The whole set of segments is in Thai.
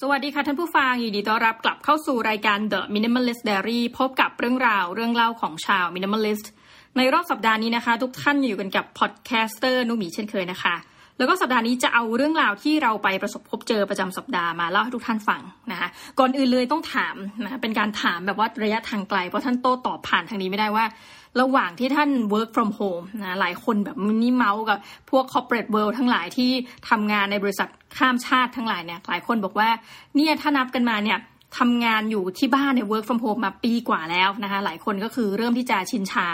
สวัสดีค่ะท่านผู้ฟัง ยินดีต้อนรับกลับเข้าสู่รายการ The Minimalist Diary พบกับเรื่องราวเรื่องเล่าของชาว Minimalist ในรอบสัปดาห์นี้นะคะ ทุกท่านอยู่กันกับ podcaster นุมีเช่นเคยนะคะ แล้วก็สัปดาห์นี้จะเอาเรื่องราวที่เราไปประสบพบเจอประจำสัปดาห์มาเล่าให้ทุกท่านฟังนะคะก่อนอื่นเลยต้องถามนะเป็นการถามแบบว่าระยะทางไกลเพราะท่านโต้ตอบผ่านทางนี้ไม่ได้ว่า ระหว่างที่ท่าน work from home นะหลายคนแบบนี่เมาส์กับพวก corporate world ทั้งหลายที่ทำงานในบริษัทข้ามชาติทั้งหลายเนี่ยหลายคนบอกว่าเนี่ยถ้านับกันมาเนี่ยทำงานอยู่ที่บ้านเนี่ย work from home มาปีกว่าแล้วนะคะหลายคนก็คือเริ่มที่จะชินชา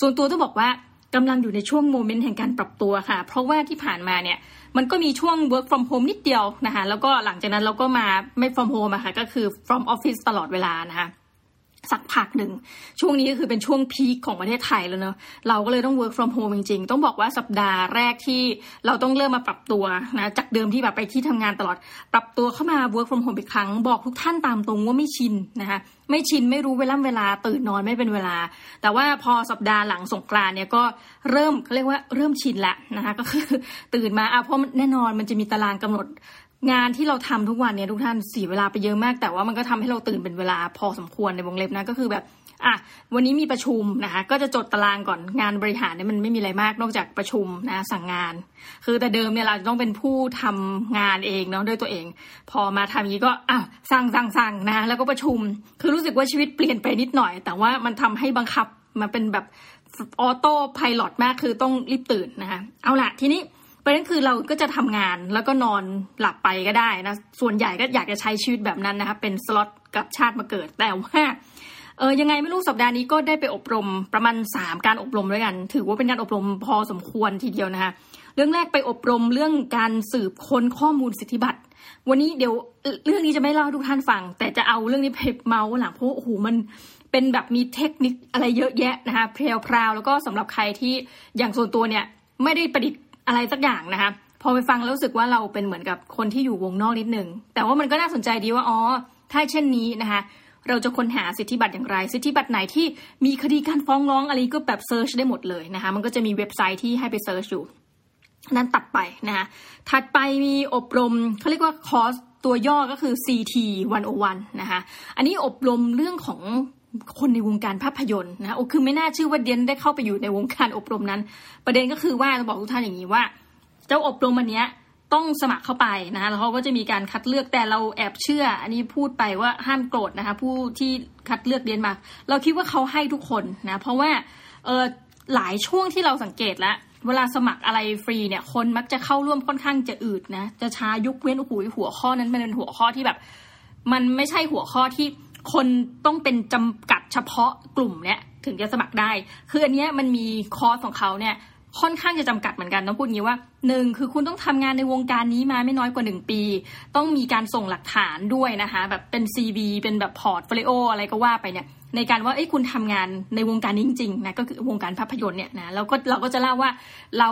ส่วนตัวต้องบอกว่ากำลังอยู่ในช่วงโมเมนต์แห่งการปรับตัวค่ะ เพราะว่าที่ผ่านมาเนี่ยมันก็มีช่วง work from home นิดเดียวนะคะแล้วก็หลังจากนั้นเราก็มาไม่ from home อะค่ะก็คือ from office ตลอดเวลานะคะ สักพักหนึ่ง ช่วงนี้ก็คือเป็นช่วงพีคของประเทศไทยแล้วเนอะเราก็เลยต้อง work from home จริงๆ ต้องบอกว่าสัปดาห์แรกที่เราต้องเริ่มมาปรับตัวนะจากเดิมที่แบบไปที่ทำงานตลอด ปรับตัวเข้ามา work from home อีกครั้งบอกทุกท่านตามตรงว่าไม่ชินนะคะไม่ชินไม่รู้เวลาเวลาตื่นนอนไม่เป็นเวลา แต่ว่าพอสัปดาห์หลังสงกรานเนี่ยก็เริ่มเขาเรียกว่าเริ่มชินละนะคะก็คือตื่นมาอะเพราะแน่นอนมันจะมีตารางกำหนด งานที่เราทำทุกวันเนี่ยทุกท่านเสียเวลาไปเยอะมาก แต่ว่ามันก็ทำให้เราตื่นเป็นเวลาพอสมควรในวงเล็บนะก็คือแบบอะวันนี้มีประชุมนะคะก็จะจดตารางก่อนงานบริหารเนี่ยมันไม่มีอะไรมากนอกจากประชุมนะสั่งงาน คือแต่เดิมเนี่ยเราต้องเป็นผู้ทำงานเองเนาะด้วยตัวเอง พอมาทำอย่างนี้ก็อ้าวสั่งสั่งสั่งนะแล้วก็ประชุม คือรู้สึกว่าชีวิตเปลี่ยนไปนิดหน่อย แต่ว่ามันทำให้บังคับมาเป็นแบบออโต้พายロมากคือต้องรีบตื่นนะคะเอาละทีนี้ ประเด็นคือเราก็จะทำงานแล้วก็นอนหลับไปก็ได้นะส่วนใหญ่ก็อยากจะใช้ชีวิตแบบนั้นนะคะเป็นสล็อตกับชาติมาเกิดแต่ว่าเออยังไงไม่รู้สัปดาห์นี้ก็ได้ไปอบรมประมาณสามการอบรมด้วยกัน ถือว่าเป็นการอบรมพอสมควรทีเดียวนะคะเรื่องแรกไปอบรมเรื่องการสืบค้นข้อมูลสิทธิบัตรวันนี้เดี๋ยวเรื่องนี้จะไม่เล่าทุกท่านฟัง แต่จะเอาเรื่องนี้ไปเมาส์หลังเพราะโอ้โหมันเป็นแบบมีเทคนิคอะไรเยอะแยะนะคะเพลวๆแล้วก็สำหรับใครที่อย่างส่วนตัวเนี่ยไม่ได้ประดิษฐ์ อะไรสักอย่างนะคะพอไปฟังแล้วรู้สึกว่าเราเป็นเหมือนกับคนที่อยู่วงนอกนิดนึงแต่ว่ามันก็น่าสนใจดีว่าอ๋อถ้าเช่นนี้นะคะเราจะค้นหาสิทธิบัตรอย่างไร สิทธิบัตรไหนที่มีคดีการฟ้องร้องอะไรก็แบบ search ได้หมดเลยนะคะมันก็จะมีเว็บไซต์ที่ให้ไป search อยู่นั้นตัดไปนะคะถัดไปมีอบรมเขาเรียกว่าคอร์สตัวย่อก็คือ CT 101นะคะอันนี้อบรมเรื่องของ คนในวงการภาพยนตร์นะโอ้คือไม่น่าเชื่อว่าเดี๊ยนได้เข้าไปอยู่ในวงการอบรมนั้น ประเด็นก็คือว่าจะบอกทุกท่านอย่างนี้ว่า เจ้าอบรมอันเนี้ยต้องสมัครเข้าไปนะแล้วเขาก็จะมีการคัดเลือกแต่เราแอบเชื่อ อันนี้พูดไปว่าห้ามโกรธนะคะผู้ที่คัดเลือกเรียนมา เราคิดว่าเขาให้ทุกคนนะเพราะว่าเออหลายช่วงที่เราสังเกตแล้วเวลาสมัครอะไรฟรีเนี่ย คนมักจะเข้าร่วมค่อนข้างจะอืดนะ จะช้ายุคเว้นหูหัวข้อนั้นมันเป็นหัวข้อที่แบบ มันไม่ใช่หัวข้อที่ คนต้องเป็นจำกัดเฉพาะกลุ่มเนี่ยถึงจะสมัครได้ คืออันเนี้ยมันมีคอร์สของเขาเนี่ยค่อนข้างจะจำกัดเหมือนกันต้องพูดงี้ว่าหนึ่งคือคุณต้องทำงานในวงการนี้มาไม่น้อยกว่าหนึ่งปี ต้องมีการส่งหลักฐานด้วยนะคะ แบบเป็น CV เป็นแบบ portfolio อะไรก็ว่าไปเนี่ยในการว่าเอ้ยคุณทำงานในวงการนี้จริงๆนะก็คือวงการภาพยนตร์เนี่ยนะแล้วก็เราก็จะเล่าว่าเรา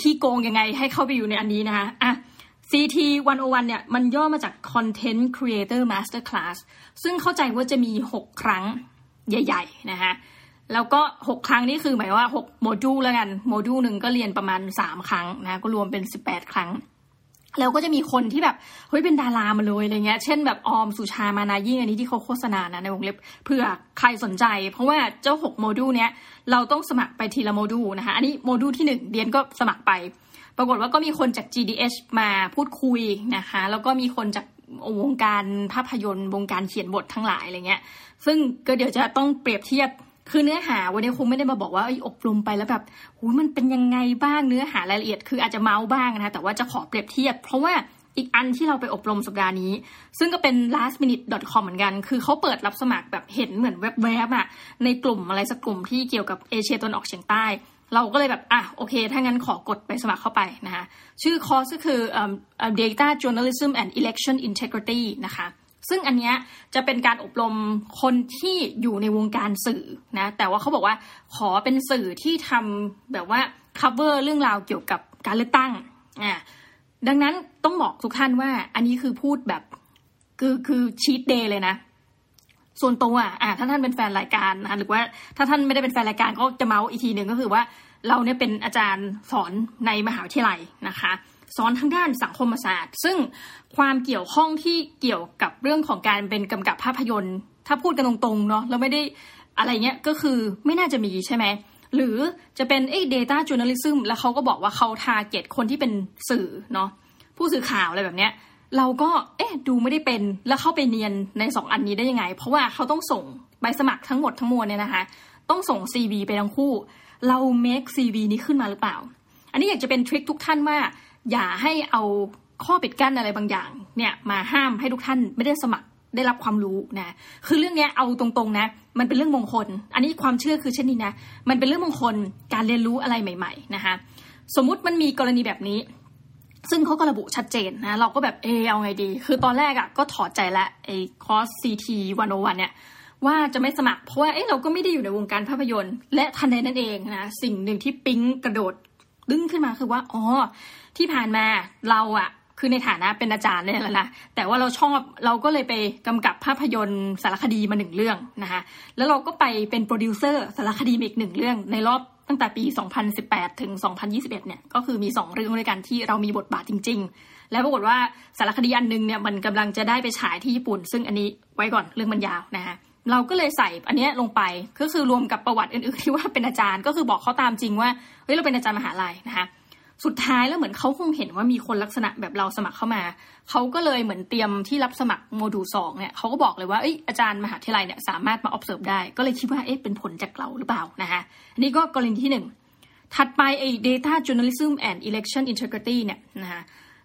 ขี้โกงยังไงให้เข้าไปอยู่ในอันนี้นะคะอะ CT 101เนี่ยมันย่อมาจาก Content Creator Master Class ซึ่งเข้าใจว่าจะมี 6 ครั้งใหญ่ๆนะคะแล้วก็หกครั้งนี่คือหมายว่าหกโมดูลแล้วกัน โมดูลหนึ่งก็เรียนประมาณสามครั้งนะก็รวมเป็นสิบแปดครั้ง แล้วก็จะมีคนที่แบบเฮ้ยเป็นดารามาเลยอะไรเงี้ย เช่นแบบออมสุชาร์ มานะยิ่งอันนี้ที่เขาโฆษณานะในวงเล็บเพื่อใครสนใจ เพราะว่าเจ้าหกโมดูลเนี้ยเราต้องสมัครไปทีละโมดูลนะคะ อันนี้โมดูลที่หนึ่งเรียนก็สมัครไป ปรากฏว่าก็มีคนจาก GDH มาพูดคุยนะคะ แล้วก็มีคนจากวงการภาพยนตร์วงการเขียนบททั้งหลายอะไรเงี้ย ซึ่งก็เดี๋ยวจะต้องเปรียบเทียบ คือเนื้อหาวันนี้คงไม่ได้มาบอกว่าอ,อบรมไปแล้วแบบหูมันเป็นยังไงบ้างเนื้อหารายละเอียด คืออาจจะเมาบ้างนะแต่ว่าจะขอเปรียบเทียบ เพราะว่าอีกอันที่เราไปอบรมสัปดาห์นี้ ซึ่งก็เป็น lastminute.com เหมือนกัน คือเขาเปิดรับสมัครแบบเห็นเหมือนแวบๆอะในกลุ่มอะไรสักกลุ่มที่เกี่ยวกับเอเชียตะวันออกเฉียงใต้ เราก็เลยแบบ อะ โอเค ถ้างั้นขอกดไปสมัครเข้าไปนะคะ ชื่อคอร์สก็คือ data journalism and election integrity นะคะ ซึ่งอันนี้จะเป็นการอบรมคนที่อยู่ในวงการสื่อนะ แต่ว่าเขาบอกว่าขอเป็นสื่อที่ทำแบบว่า cover เรื่องราวเกี่ยวกับการเลือกตั้งอ่าดังนั้นต้องบอกทุกท่านว่า อันนี้คือพูดแบบคือคือชีตเดย์เลยนะ ส่วนตัวอะถ้าท่านเป็นแฟนรายการนะหรือว่าถ้าท่านไม่ได้เป็นแฟนรายการก็จะเมาส์อีกทีหนึ่งก็คือว่าเราเนี่ยเป็นอาจารย์สอนในมหาวิทยาลัยนะคะ สอนทางด้านสังคมศาสตร์ ซึ่งความเกี่ยวข้องที่เกี่ยวกับเรื่องของการเป็นกำกับภาพยนตร์ ถ้าพูดกันตรงๆเนาะเราไม่ได้อะไรเงี้ยก็คือไม่น่าจะมีใช่ไหมหรือจะเป็นเอ้ data journalism แล้วเขาก็บอกว่าเขาทาร์เก็ตคนที่เป็นสื่อเนาะผู้สื่อข่าวอะไรแบบเนี้ยเราก็เอ๊ะดูไม่ได้เป็นแล้วเข้าไปเนียนในสองอันนี้ได้ยังไง เพราะว่าเขาต้องส่งใบสมัครทั้งหมดทั้งมวลเนี่ยนะคะ ต้องส่ง CV ไปทั้งคู่ เรา make CV นี้ขึ้นมาหรือเปล่า อันนี้อยากจะเป็นทริคทุกท่านว่า อย่าให้เอาข้อปิดกั้นอะไรบางอย่าง เนี่ยมาห้ามให้ทุกท่านไม่ได้สมัครได้รับความรู้นะคือเรื่องนี้เอาตรงๆนะ มันเป็นเรื่องมงคล อันนี้ความเชื่อคือเช่นนี้นะ มันเป็นเรื่องมงคลการเรียนรู้อะไรใหม่ ๆ นะคะสมมุติมันมีกรณีแบบนี้ ซึ่งเขาก็ระบุชัดเจนนะ เราก็แบบเออเอาไงดี คือตอนแรกอะ่ะก็ถอดใจละไอ้คอร์ส CT 101เนี่ยว่าจะไม่สมัครเพราะว่าเอ้เราก็ไม่ได้อยู่ในวงการภาพยนตร์ และทันใดนั่นเองนะสิ่งหนึ่งที่ปิ๊งกระโดด ดึงขึ้นมาคือว่าอ๋อที่ผ่านมาเราอะคือในฐานะเป็นอาจารย์เนี่ยแหละนะแต่ว่าเราชอบเราก็เลยไปกำกับภาพยนตร์สารคดีมาหนึ่งเรื่องนะคะแล้วเราก็ไปเป็นโปรดิวเซอร์สารคดีอีกหนึ่งเรื่อง ในรอบตั้งแต่ปี 2018 ถึง 2021 เนี่ยก็คือมี 2 เรื่องด้วยกันที่เรามีบทบาทจริง ๆ แล้วปรากฏว่าสารคดีอันนึงเนี่ยมันกำลังจะได้ไปฉายที่ญี่ปุ่น ซึ่งอันนี้ไว้ก่อนเรื่องมันยาวนะคะ เราก็เลยใส่อันนี้ลงไปก็คือรวมกับประวัติอื่นๆที่ว่าเป็นอาจารย์ก็คือบอกเขาตามจริงว่าเฮ้ยเราเป็นอาจารย์มหาลัยนะคะสุดท้ายแล้วเหมือนเขาคงเห็นว่ามีคนลักษณะแบบเราสมัครเข้ามาเขาก็เลยเหมือนเตรียมที่รับสมัครโมดูลสองเนี่ยเขาก็บอกเลยว่าอาจารย์มหาวิทยาลัยเนี่ยสามารถมา observe ได้ ก็เลยคิดว่าเอ๊ะเป็นผลจากเราหรือเปล่านะคะอันนี้ก็กรณีที่หนึ่งถัดไปไอ้ data journalism and election integrity เนี่ยนะคะ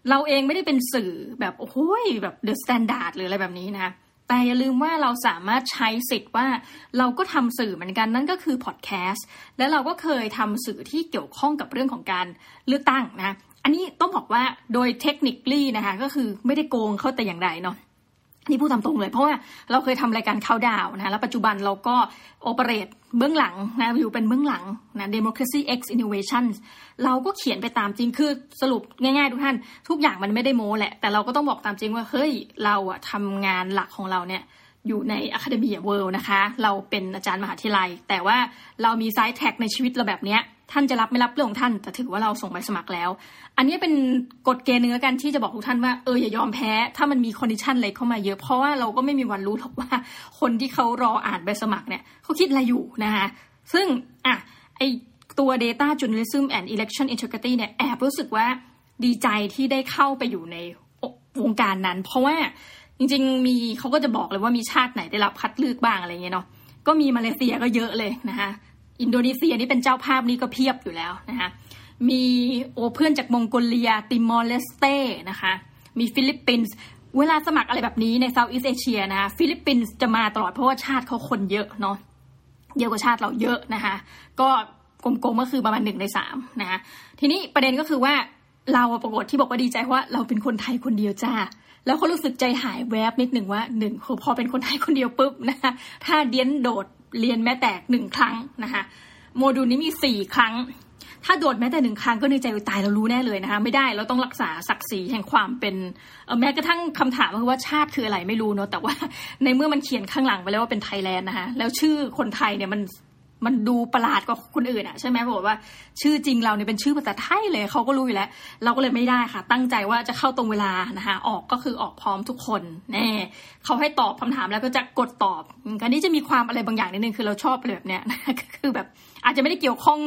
เราเองไม่ได้เป็นสื่อแบบโอ้โหแบบ the standard หรืออะไรแบบนี้นะคะ แต่อย่าลืมว่าเราสามารถใช้สิทธิ์ว่าเราก็ทำสื่อเหมือนกันนั่นก็คือพอดแคสต์และเราก็เคยทำสื่อที่เกี่ยวข้องกับเรื่องของการเลือกตั้งนะ อันนี้ต้องบอกว่าโดยเทคนิคลี่นะคะก็คือไม่ได้โกงเขาแต่อย่างใดเนาะ นี่พูดตามตรงเลย เพราะว่าเราเคยทำรายการเข้าดาวนะแล้วปัจจุบันเราก็โอเปเรตเบื้องหลังนะอยู่เป็นเบื้องหลังนะ democracy x innovation เราก็เขียนไปตามจริงคือสรุปง่ายๆทุกท่าน ทุกอย่างมันไม่ได้โม้แหละ แต่เราก็ต้องบอกตามจริงว่าเฮ้ยเราอะทำงานหลักของเราเนี่ยอยู่ใน Academia World นะคะ เราเป็นอาจารย์มหาวิทยาลัย แต่ว่าเรามีไซต์แท็กในชีวิตเราแบบเนี้ย ท่านจะรับไม่รับเรื่องของท่าน แต่ถือว่าเราส่งใบสมัครแล้ว อันนี้เป็นกฎเกณฑ์หนึ่งแล้วกันที่จะบอกทุกท่านว่าเอออย่ายอมแพ้ ถ้ามันมี condition อะไรเข้ามาเยอะ เพราะว่าเราก็ไม่มีวันรู้หรอกว่า คนที่เขารออ่านใบสมัครเนี่ยเขาคิดอะไรอยู่นะคะซึ่งอะไอตัว data journalism and election integrity เนี่ยแอบรู้สึกว่าดีใจที่ได้เข้าไปอยู่ในวงการนั้น เพราะว่าจริงๆมีเขาก็จะบอกเลยว่ามีชาติไหนได้รับคัดเลือกบ้างอะไรเงี้ยเนาะก็มีมาเลเซียก็เยอะเลยนะคะ อินโดนีเซียนี่เป็นเจ้าภาพนี่ก็เพียบอยู่แล้วนะคะมีโอเพื่อนจากมองโกเลียติมอร์เลสเตนะคะมีฟิลิปปินส์เวลาสมัครอะไรแบบนี้ใน Southeast Asia นะคะฟิลิปปินส์จะมาตลอดเพราะว่าชาติเขาคนเยอะเนาะเยอะกว่าชาติเราเยอะนะคะก็กลมๆก็คือประมาณหนึ่งในสามนะคะทีนี้ประเด็นก็คือว่าเราปรากฏที่บอกว่าดีใจว่าเราเป็นคนไทยคนเดียวจ้าแล้วเขารู้สึกใจหายแวบนิดหนึ่งว่าหนึ่งพอเป็นคนไทยคนเดียวปุ๊บนะคะถ้าเดียนโดด เรียนแม้แต่หนึ่งครั้งนะคะโมดูลนี้มีสี่ครั้ง ถ้าโดดแม้แต่หนึ่งครั้งก็ในใจตายเรารู้แน่เลยนะคะ ไม่ได้เราต้องรักษาศักดิ์ศรีแห่งความเป็นแม้กระทั่งคำถามคือว่าชาติคืออะไรไม่รู้เนาะแต่ว่าในเมื่อมันเขียนข้างหลังไปแล้วว่าเป็นไทยแลนด์นะคะแล้วชื่อคนไทยเนี่ยมัน มันดูประหลาดกว่าคนอื่นอะใช่ไหมบอกว่า ชื่อจริงเราเนี่ยเป็นชื่อภาษาไทยเลยเขาก็รู้อยู่แล้ว เราก็เลยไม่ได้ค่ะ ตั้งใจว่าจะเข้าตรงเวลานะคะออกก็คือออกพร้อมทุกคนแน่เขาให้ตอบคำถามแล้วก็จะกดตอบการนี้จะมีความอะไรบางอย่างนิดนึงคือเราชอบแบบเนี้ยคือแบบอาจจะไม่ได้เกี่ยวข้อง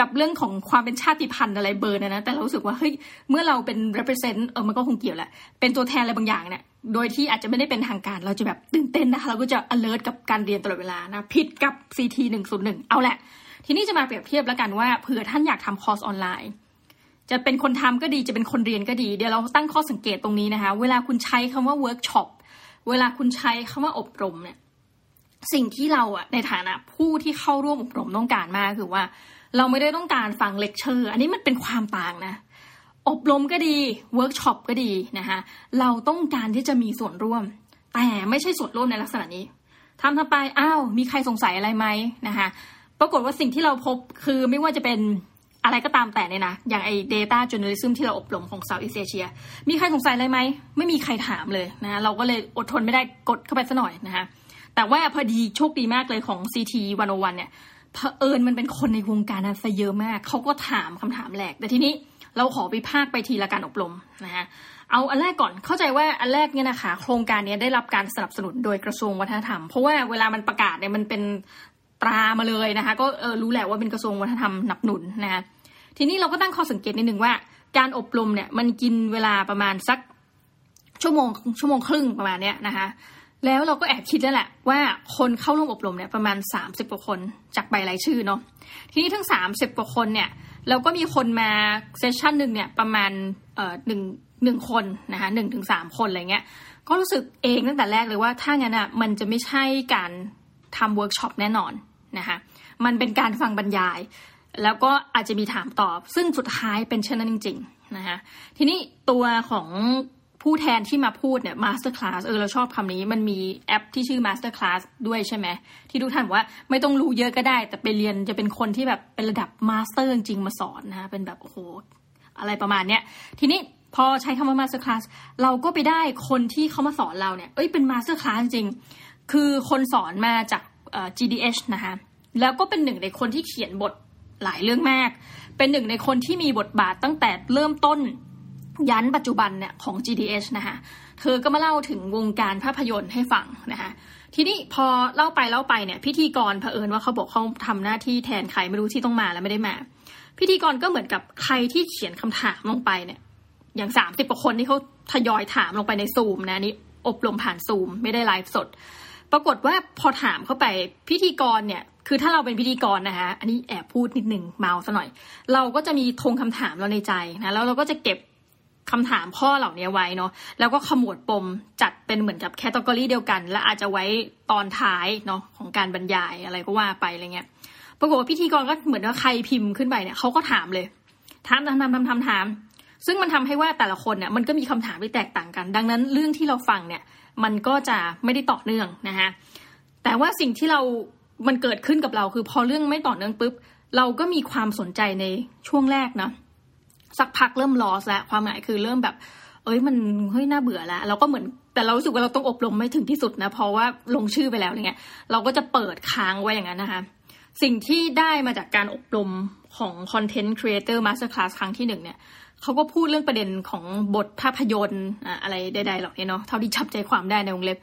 กับเรื่องของความเป็นชาติพันธุ์อะไรเบอร์นะนะแต่เรารู้สึกว่าเฮ้ยเมื่อเราเป็น represent เออมันก็คงเกี่ยวแหละเป็นตัวแทนอะไรบางอย่างเนี่ยโดยที่อาจจะไม่ได้เป็นทางการเราจะแบบตื่นเต้นนะคะเราก็จะ alert กับการเรียนตลอดเวลานะผิดกับ CT 101เอาแหละ ทีนี้จะมาเปรียบเทียบแล้วกันว่าเผื่อท่านอยากทำคอร์สออนไลน์ จะเป็นคนทำก็ดีจะเป็นคนเรียนก็ดี เดี๋ยวเราตั้งข้อสังเกตตรงนี้นะคะ เวลาคุณใช้คำว่า workshop เวลาคุณใช้คำว่าอบรมเนี่ยสิ่งที่เราอะในฐานะผู้ที่เข้าร่วมอบรมต้องการมากคือว่า เราไม่ได้ต้องการฟังเลคเชอร์ อันนี้มันเป็นความต่างนะ อบรมก็ดีเวิร์กช็อปก็ดีนะคะเราต้องการที่จะมีส่วนร่วม แต่ไม่ใช่ส่วนร่วมในลักษณะนี้ทำทำไปอ้าวมีใครสงสัยอะไรไหมนะคะปรากฏว่าสิ่งที่เราพบคือไม่ว่าจะเป็นอะไรก็ตามแต่เนี่ยนะ อย่างไอ้ data journalism ที่เราอบรมของ South East Asia มีใครสงสัยอะไรไหม ไม่มีใครถามเลยนะเราก็เลยอดทนไม่ได้กดเข้าไปซะหน่อยนะคะแต่ว่าพอดีโชคดีมากเลยของ CT 101เนี่ย เผอิญมันเป็นคนในวงการนั้นซะเยอะมากเขาก็ถามคำถามแหลก แต่ทีนี้เราขอวิพากษ์ไปทีละการอบรมนะคะเอาอันแรกก่อนเข้าใจว่าอันแรกเนี่ยนะคะ โครงการนี้ได้รับการสนับสนุนโดยกระทรวงวัฒนธรรม เพราะว่าเวลามันประกาศเนี่ยมันเป็นตรามาเลยนะคะ ก็เออรู้แหละว่าเป็นกระทรวงวัฒนธรรมหนับหนุนนะคะทีนี้เราก็ตั้งข้อสังเกตนิดนึงว่าการอบรมเนี่ยมันกินเวลาประมาณสักชั่วโมงชั่วโมงครึ่งประมาณเนี้ยนะคะ แล้วเราก็แอบคิดแล้วแหละว่าคนเข้าร่วมอบรมเนี่ยประมาณ 30 กว่าคนจากใบรายชื่อเนาะทีนี้ทั้ง 30 กว่าคนเนี่ยเราก็มีคนมาเซสชันหนึ่งเนี่ยประมาณเอ่อหนึ่งหนึ่งคนนะคะหนึ่งถึงสามคนอะไรเงี้ยก็รู้สึกเองตั้งแต่แรกเลยว่าถ้างั้นอะมันจะไม่ใช่การทำเวิร์กช็อปแน่นอนนะคะมันเป็นการฟังบรรยาย แล้วก็อาจจะมีถามตอบ ซึ่งสุดท้ายเป็นเช่นนั้นจริง ๆนะคะทีนี้ตัวของ ผู้แทนที่มาพูดเนี่ย master class เออเราชอบคำนี้มันมีแอปที่ชื่อ master class ด้วยใช่ไหมที่ทุกท่านบอกว่าไม่ต้องรู้เยอะก็ได้ แต่ไปเรียนจะเป็นคนที่แบบเป็นระดับ master จริงมาสอนนะคะเป็นแบบโอ้โหอะไรประมาณเนี้ยทีนี้พอใช้คำว่า master class เราก็ไปได้คนที่เขามาสอนเราเนี่ยเอ้ยเป็น master class จริง คือคนสอนมาจาก GDH นะคะแล้วก็เป็นหนึ่งในคนที่เขียนบทหลายเรื่องมาก เป็นหนึ่งในคนที่มีบทบาทตั้งแต่เริ่มต้น ยันปัจจุบันเนี่ยของ GDH นะคะเธอก็มาเล่าถึงวงการภาพยนตร์ให้ฟังนะคะทีนี้พอเล่าไปเล่าไปเนี่ย พิธีกรเผอิญว่าเขาบอกเขาทำหน้าที่แทนใครไม่รู้ที่ต้องมาแล้วไม่ได้มา พิธีกรก็เหมือนกับใครที่เขียนคำถามลงไปเนี่ย อย่างสามสิบกว่าคนที่เขาทยอยถามลงไปในซูมนะนี่อบรมผ่านซูมไม่ได้ไลฟ์สด ปรากฏว่าพอถามเข้าไปพิธีกรเนี่ย คือถ้าเราเป็นพิธีกรนะคะอันนี้แอบพูดนิดนึงเมาซะหน่อย เราก็จะมีธงคำถามเราในใจนะแล้วเราก็จะเก็บ คำถามข้อเหล่านี้ไว้เนาะแล้วก็ขมวดปมจัดเป็นเหมือนกับแคตตากรีเดียวกัน และอาจจะไว้ตอนท้ายเนาะของการบรรยายอะไรก็ว่าไปอะไรเงี้ยปรากฏว่าพิธีกรก็เหมือนว่าใครพิมพ์ขึ้นไปเนี่ยเขาก็ถามเลยถามถามถามถามถามถาม ซึ่งมันทำให้ว่าแต่ละคนเนี่ยมันก็มีคำถามที่แตกต่างกัน ดังนั้นเรื่องที่เราฟังเนี่ยมันก็จะไม่ได้ต่อเนื่องนะคะแต่ว่าสิ่งที่เรามันเกิดขึ้นกับเราคือพอเรื่องไม่ต่อเนื่องปุ๊บเราก็มีความสนใจในช่วงแรกเนาะ สักพักเริ่มลอสแล้วความหมายคือเริ่มแบบ เอ้ยมันเฮ้ยน่าเบื่อแล้วเราก็เหมือนแต่เรารู้สึกว่าเราต้องอบรมไม่ถึงที่สุดนะเพราะว่าลงชื่อไปแล้วเนี่ยเราก็จะเปิดค้างไว้อย่างนั้นนะคะ สิ่งที่ได้มาจากการอบรมของ Content Creator Masterclass ครั้งที่หนึ่งเนี่ยเขาก็พูดเรื่องประเด็นของบทภาพยนตร์อะไรใดๆหรอกเนี่ยเนาะเท่าที่จับใจความได้ในวงเล็บ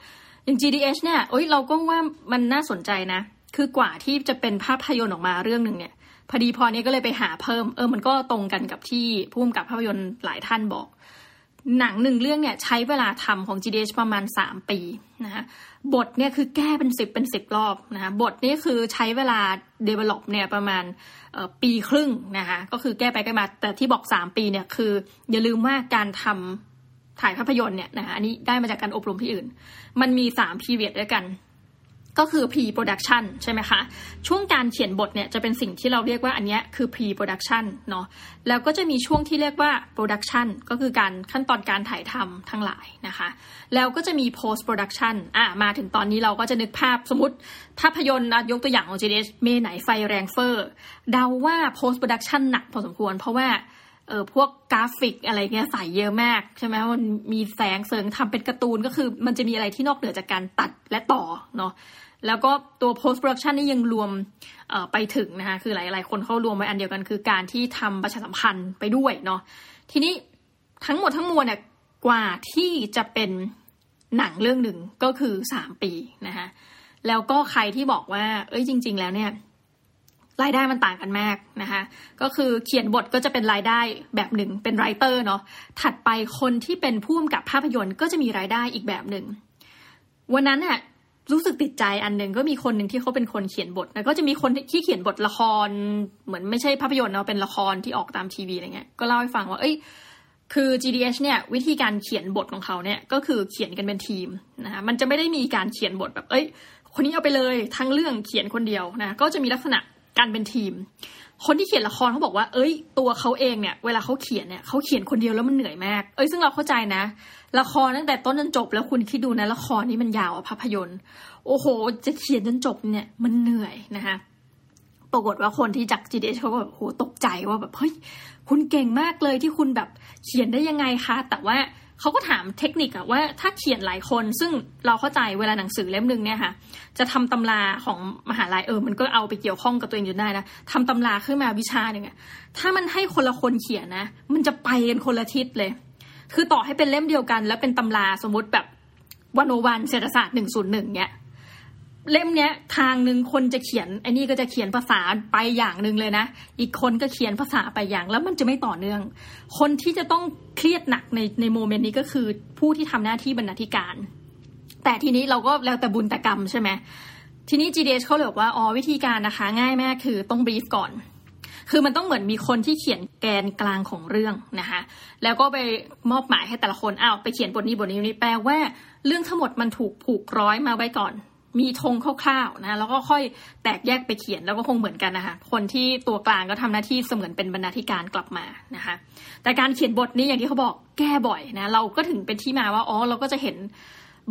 อย่าง GDH เนี่ยเอ้ยเราก็ว่ามันน่าสนใจนะ คือกว่าที่จะเป็นภาพยนตร์ออกมาเรื่องหนึ่งเนี่ย พอดีพอนี้ก็เลยไปหาเพิ่ม เออมันก็ตรงกันกับที่ผู้กำกับภาพยนตร์หลายท่านบอก หนังหนึ่งเรื่องเนี่ยใช้เวลาทำของ GDH ประมาณ 3 ปีนะคะบทเนี่ยคือแก้เป็นสิบเป็นสิบรอบนะคะบทนี้คือใช้เวลา develop เนี่ยประมาณปีครึ่งนะคะก็คือแก้ไปแก้มาแต่ที่บอก 3 ปีเนี่ยคือ อย่าลืมว่าการทำถ่ายภาพยนตร์เนี่ยนะคะอันนี้ได้มาจากการอบรมที่อื่น มันมี3 period ด้วยกัน ก็คือ pre production ใช่ไหมคะ ช่วงการเขียนบทเนี่ยจะเป็นสิ่งที่เราเรียกว่าอันนี้คือ pre production เนาะแล้วก็จะมีช่วงที่เรียกว่า production ก็คือการขั้นตอนการถ่ายทำทั้งหลายนะคะ แล้วก็จะมี post production อะมาถึงตอนนี้เราก็จะนึกภาพสมมติภาพยนตร์นะยกตัวอย่างของ JDS เมย์ไหนไฟแรงเฟร่อเดาว่า post production หนักพอสมควร เพราะว่าเออพวกกราฟิกอะไรเงี้ยใส่เยอะมากใช่ไหมมันมีแสงแสริงทำเป็นการ์ตูนก็คือ มันจะมีอะไรที่นอกเหนือจากการตัดและต่อเนาะ แล้วก็ตัว post production นี่ยังรวมไปถึงนะคะคือหลายๆ คนเข้ารวมไว้อันเดียวกัน คือการที่ทำประชาสัมพันธ์ไปด้วยเนาะทีนี้ทั้งหมดทั้งมวลเนี่ยกว่าที่จะเป็นหนังเรื่องหนึ่งก็คือสามปีนะคะแล้วก็ใครที่บอกว่า เอ้ยจริง ๆ แล้วเนี่ยรายได้มันต่างกันมากนะคะก็คือเขียนบทก็จะเป็นรายได้แบบหนึ่งเป็นไรเตอร์เนาะถัดไปคนที่เป็นผู้กำกับภาพยนตร์ก็จะมีรายได้อีกแบบหนึ่งวันนั้นเนี่ย รู้สึกติดใจอันหนึ่งก็มีคนหนึ่งที่เขาเป็นคนเขียนบท แล้วก็จะมีคนที่เขียนบทละคร เหมือนไม่ใช่ภาพยนตร์เนาะเป็นละครที่ออกตามทีวีอะไรเงี้ยก็เล่าให้ฟังว่าเอ้ยคือ GDH เนี่ยวิธีการเขียนบทของเขาเนี่ยก็คือเขียนกันเป็นทีมนะคะมันจะไม่ได้มีการเขียนบทแบบเอ้ย คนนี้เอาไปเลยทั้งเรื่องเขียนคนเดียวนะก็จะมีลักษณะการเป็นทีม คนที่เขียนละครเขาบอกว่า เอ้ย ตัวเขาเองเนี่ย เวลาเขาเขียนเนี่ยเขาเขียนคนเดียวแล้วมันเหนื่อยมาก เอ้ย ซึ่งเราเข้าใจนะ ละครตั้งแต่ต้นจนจบแล้วคุณคิดดูนะ ละครนี้มันยาวอะภาพยนตร์ โอ้โห จะเขียนจนจบเนี่ย มันเหนื่อยนะคะปรากฏว่าคนที่จาก GDS เขาแบบโหตกใจว่าแบบเฮ้ยคุณเก่งมากเลยที่คุณแบบเขียนได้ยังไงคะ แต่ว่า เขาก็ถามเทคนิคอะว่าถ้าเขียนหลายคนซึ่งเราเข้าใจเวลาหนังสือเล่มหนึ่งเนี่ยค่ะ จะทำตำราของมหาลัยเออมันก็เอาไปเกี่ยวข้องกับตัวเองอยู่ได้นะทำตำราขึ้นมาวิชาหนึ่งอะถ้ามันให้คนละคนเขียนนะ มันจะไปกันคนละทิศเลย คือต่อให้เป็นเล่มเดียวกัน แล้วเป็นตำราสมมติแบบ101เศรษฐศาสตร์หนึ่งศูนย์หนึ่งเนี่ย เล่มเนี้ยทางหนึ่งคนจะเขียนไอ้นี่ก็จะเขียนภาษาไปอย่างหนึ่งเลยนะ อีกคนก็เขียนภาษาไปอย่างแล้วมันจะไม่ต่อเนื่อง คนที่จะต้องเครียดหนักในใน moment นี้ก็คือผู้ที่ทำหน้าที่บรรณาธิการ แต่ทีนี้เราก็แล้วแต่บุญแต่กรรมใช่ไหมทีนี้ GDH เขาเลยบอกว่าอ๋อวิธีการนะคะ ง่ายมากคือต้อง brief ก่อน คือมันต้องเหมือนมีคนที่เขียนแกนกลางของเรื่องนะคะแล้วก็ไปมอบหมายให้แต่ละคนอ้าวไปเขียนบทนี้บทนี้นี่แปลว่า เรื่องทั้งหมดมันถูกผูกร้อยมาไว้ก่อน มีธงคร่าวๆนะแล้วก็ค่อยแตกแยกไปเขียนแล้วก็คงเหมือนกันนะคะคนที่ตัวกลางก็ทำหน้าที่เสมือนเป็นบรรณาธิการกลับมานะคะแต่การเขียนบทนี้อย่างที่เขาบอกแก้บ่อยนะเราก็ถึงเป็นที่มาว่าอ๋อเราก็จะเห็น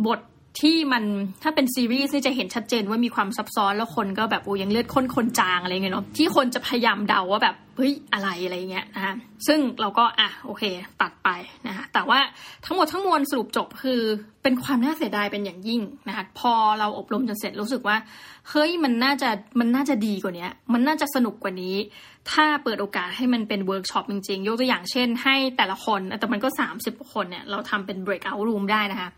บทที่มันถ้าเป็นซีรีส์นี่จะเห็นชัดเจนว่ามีความซับซ้อนแล้วคนก็แบบโอ้ยังเลือดข้นคนจางอะไรเงี้ยเนาะที่คนจะพยายามเดาว่าแบบ เฮ้ยอะไรอะไรเงี้ยนะคะซึ่งเราก็อะโอเค ตัดไปนะคะแต่ว่าทั้งหมดทั้งมวลสรุปจบคือเป็นความน่าเสียดายเป็นอย่างยิ่งนะคะพอเราอบรมจนเสร็จรู้สึกว่าเฮ้ยมันน่าจะมันน่าจะดีกว่านี้มันน่าจะสนุกกว่านี้ ถ้าเปิดโอกาสให้มันเป็นเวิร์กช็อปจริงๆ ยกตัวอย่างเช่น ให้แต่ละคนแต่มันก็ 30คนเนี่ยเราทำเป็น breakout room ได้นะคะ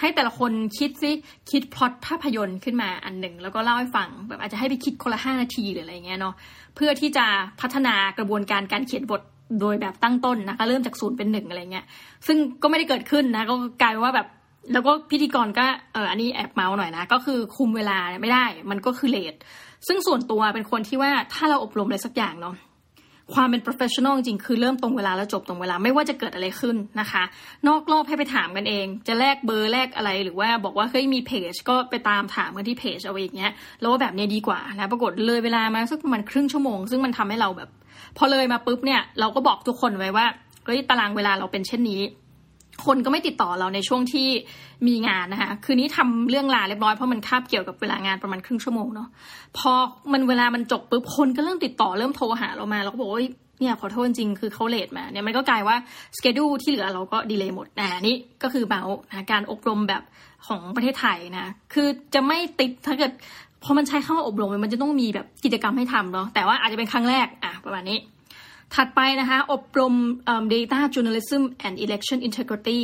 ให้แต่ละคนคิดซิคิดพล็อตภาพยนตร์ขึ้นมาอันหนึ่งแล้วก็เล่าให้ฟังแบบอาจจะให้ไปคิดคนละห้านาทีหรืออะไรเงี้ยเนาะเพื่อที่จะพัฒนาากระบวนการการเขียนบทโดยแบบตั้งต้นนะคะ เริ่มจากศูนย์เป็นหนึ่งอะไรเงี้ย ซึ่งก็ไม่ได้เกิดขึ้นนะ ก็กลายว่าแบบแล้วก็พิธีกรก็เอออันนี้แอบเมาหน่อยนะ ก็คือคุมเวลาไม่ได้ มันก็คือเลทซึ่งส่วนตัวเป็นคนที่ว่าถ้าเราอบรมอะไรสักอย่างเนาะความเป็น professional จริงคือเริ่มตรงเวลาแล้วจบตรงเวลาไม่ว่าจะเกิดอะไรขึ้นนะคะ นอกรอบให้ไปถามกันเอง จะแลกเบอร์แลกอะไรหรือว่าบอกว่าเฮ้ยมีเพจก็ไปตามถามกันที่เพจเอาไว้อย่างเงี้ยแล้วว่าแบบนี้ดีกว่านะปรากฏเลยเวลามาสักประมาณครึ่งชั่วโมง ซึ่งมันทำให้เราแบบ พอเลยมาปุ๊บเนี่ยเราก็บอกทุกคนไว้ว่าเฮ้ยตารางเวลาเราเป็นเช่นนี้ คนก็ไม่ติดต่อเราในช่วงที่มีงานนะคะคืนนี้ทำเรื่องลาเรียบร้อยเพราะมันคาบเกี่ยวกับเวลางานประมาณครึ่งชั่วโมงเนาะพอมันเวลามันจบปุ๊บคนก็เริ่มติดต่อเริ่มโทรหาเรามาเราก็บอกว่าเนี่ยขอโทษจริงคือเขาเลทมาเนี่ยมันก็กลายว่าสเกดูที่เหลือเราก็ดีเลย์หมดนะนี่ก็คือเบานะการอบรมแบบของประเทศไทยนะ คือจะไม่ติดถ้าเกิด พอมันใช้คำว่าอบรมมันจะต้องมีแบบกิจกรรมให้ทำเนาะแต่ว่าอาจจะเป็นครั้งแรกอะประมาณนี้ ถัดไปนะคะอบรม data journalism and election integrity